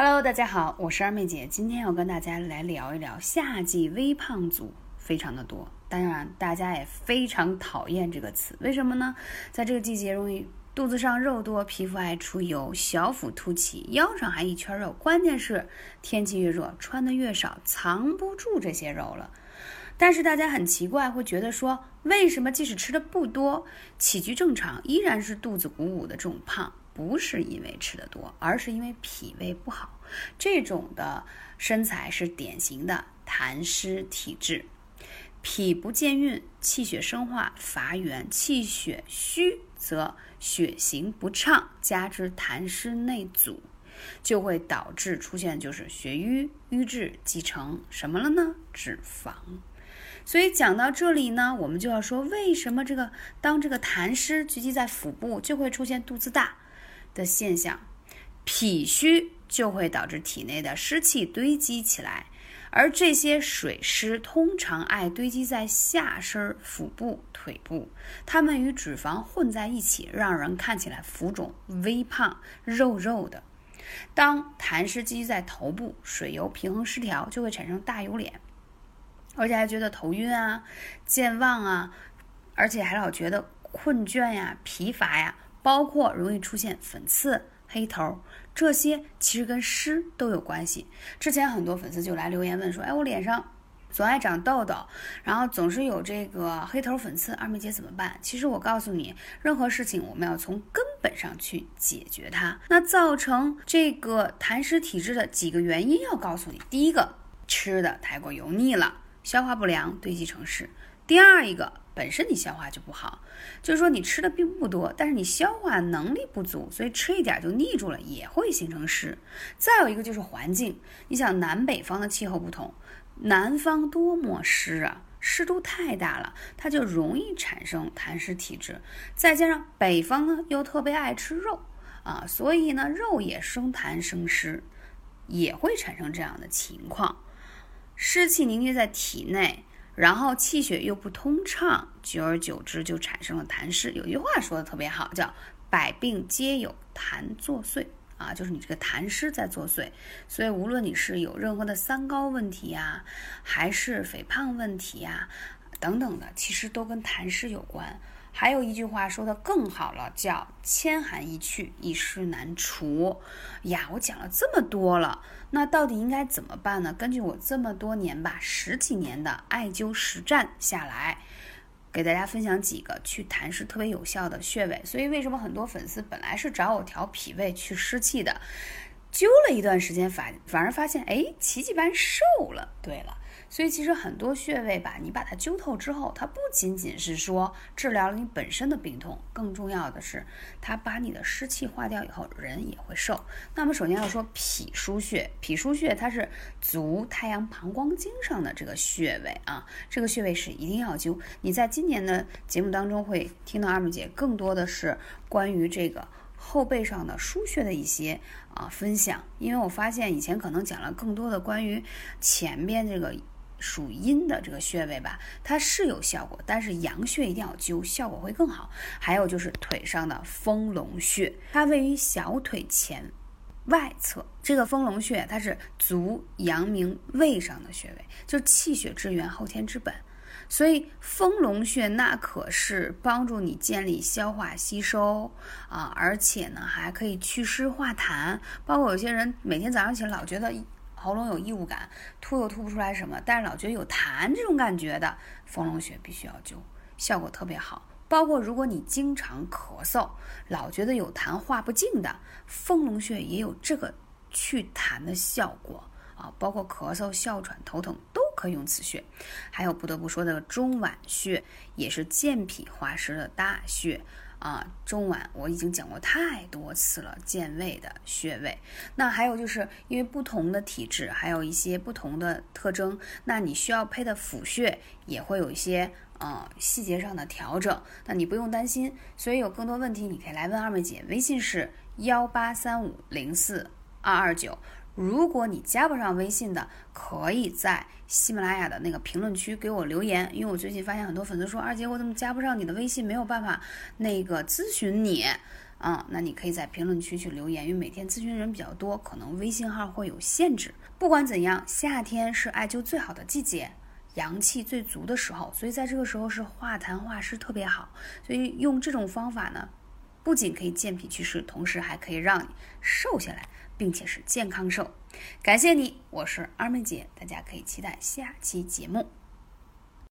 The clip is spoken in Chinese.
Hello，大家好，我是二妹姐，今天要跟大家来聊一聊夏季微胖组非常的多，当然大家也非常讨厌这个词，为什么呢？在这个季节容易肚子上肉多，皮肤爱出油，小腹凸起，腰上还一圈肉，关键是天气越热，穿的越少，藏不住这些肉了。但是大家很奇怪，会觉得说，为什么即使吃的不多，起居正常，依然是肚子鼓鼓的这种胖？不是因为吃的多，而是因为脾胃不好。这种的身材是典型的痰湿体质，脾不健运，气血生化乏源，气血虚则血行不畅，加之痰湿内阻，就会导致出现就是血瘀瘀滞积成什么了呢？脂肪。所以讲到这里呢，我们就要说，为什么这个当这个痰湿聚集在腹部，就会出现肚子大？的现象，脾虚就会导致体内的湿气堆积起来，而这些水湿通常爱堆积在下身、腹部、腿部，它们与脂肪混在一起，让人看起来浮肿、微胖、肉肉的。当痰湿积聚在头部，水油平衡失调，就会产生大油脸，而且还觉得头晕啊、健忘啊，而且还老觉得困倦呀、疲乏呀。包括容易出现粉刺、黑头，这些其实跟湿都有关系。之前很多粉丝就来留言问说：“哎，我脸上总爱长痘痘，然后总是有这个黑头、粉刺，二妹姐怎么办？”其实我告诉你，任何事情我们要从根本上去解决它。那造成这个痰湿体质的几个原因要告诉你：第一个，吃的太过油腻了，消化不良堆积成湿；第二一个。本身你消化就不好，就是说你吃的并不多，但是你消化能力不足，所以吃一点就腻住了，也会形成湿。再有一个就是环境，你想南北方的气候不同，南方多么湿啊，湿度太大了，它就容易产生痰湿体质。再加上北方呢又特别爱吃肉啊，所以呢肉也生痰生湿，也会产生这样的情况，湿气凝结在体内。然后气血又不通畅，久而久之就产生了痰湿。有句话说的特别好，叫“百病皆有痰作祟”，啊，就是你这个痰湿在作祟。所以无论你是有任何的三高问题呀，还是肥胖问题呀，等等的，其实都跟痰湿有关。还有一句话说的更好了，叫“千寒易去，一湿难除”。呀，我讲了这么多了，那到底应该怎么办呢？根据我这么多年吧，十几年的艾灸实战下来，给大家分享几个去痰湿特别有效的穴位。所以为什么很多粉丝本来是找我调脾胃、去湿气的，灸了一段时间，反反而发现，哎，奇迹般瘦了。对了。所以其实很多穴位吧，你把它灸透之后，它不仅仅是说治疗了你本身的病痛，更重要的是它把你的湿气化掉以后，人也会瘦。那么首先要说脾腧穴，脾腧穴它是足太阳膀胱经上的这个穴位啊，这个穴位是一定要灸。你在今年的节目当中会听到二妹姐更多的是关于这个后背上的腧穴的一些啊分享，因为我发现以前可能讲了更多的关于前边这个。属阴的这个穴位吧，它是有效果，但是阳穴一定要灸，效果会更好。还有就是腿上的丰隆穴，它位于小腿前外侧。这个丰隆穴它是足阳明胃上的穴位，就是气血之源，后天之本。所以丰隆穴那可是帮助你建立消化吸收啊，而且呢还可以祛湿化痰。包括有些人每天早上起来老觉得。喉咙有异物感，吐又吐不出来什么，但是老觉得有痰这种感觉的，丰隆穴必须要灸，效果特别好。包括如果你经常咳嗽，老觉得有痰化不尽的，丰隆穴也有这个祛痰的效果啊。包括咳嗽、哮喘、头疼都可以用此穴。还有不得不说的中脘穴，也是健脾化湿的大穴。啊，中脘我已经讲过太多次了，健胃的穴位。那还有就是因为不同的体质，还有一些不同的特征，那你需要配的辅穴也会有一些呃细节上的调整。那你不用担心，所以有更多问题你可以来问二妹姐，微信是幺八三五零四二二九。如果你加不上微信的，可以在喜马拉雅的那个评论区给我留言，因为我最近发现很多粉丝说二姐我怎么加不上你的微信，没有办法那个咨询你，啊，那你可以在评论区去留言，因为每天咨询人比较多，可能微信号会有限制。不管怎样，夏天是艾灸最好的季节，阳气最足的时候，所以在这个时候是化痰化湿特别好。所以用这种方法呢，不仅可以健脾祛湿，同时还可以让你瘦下来，并且是健康瘦。感谢你，我是二妹姐，大家可以期待下期节目。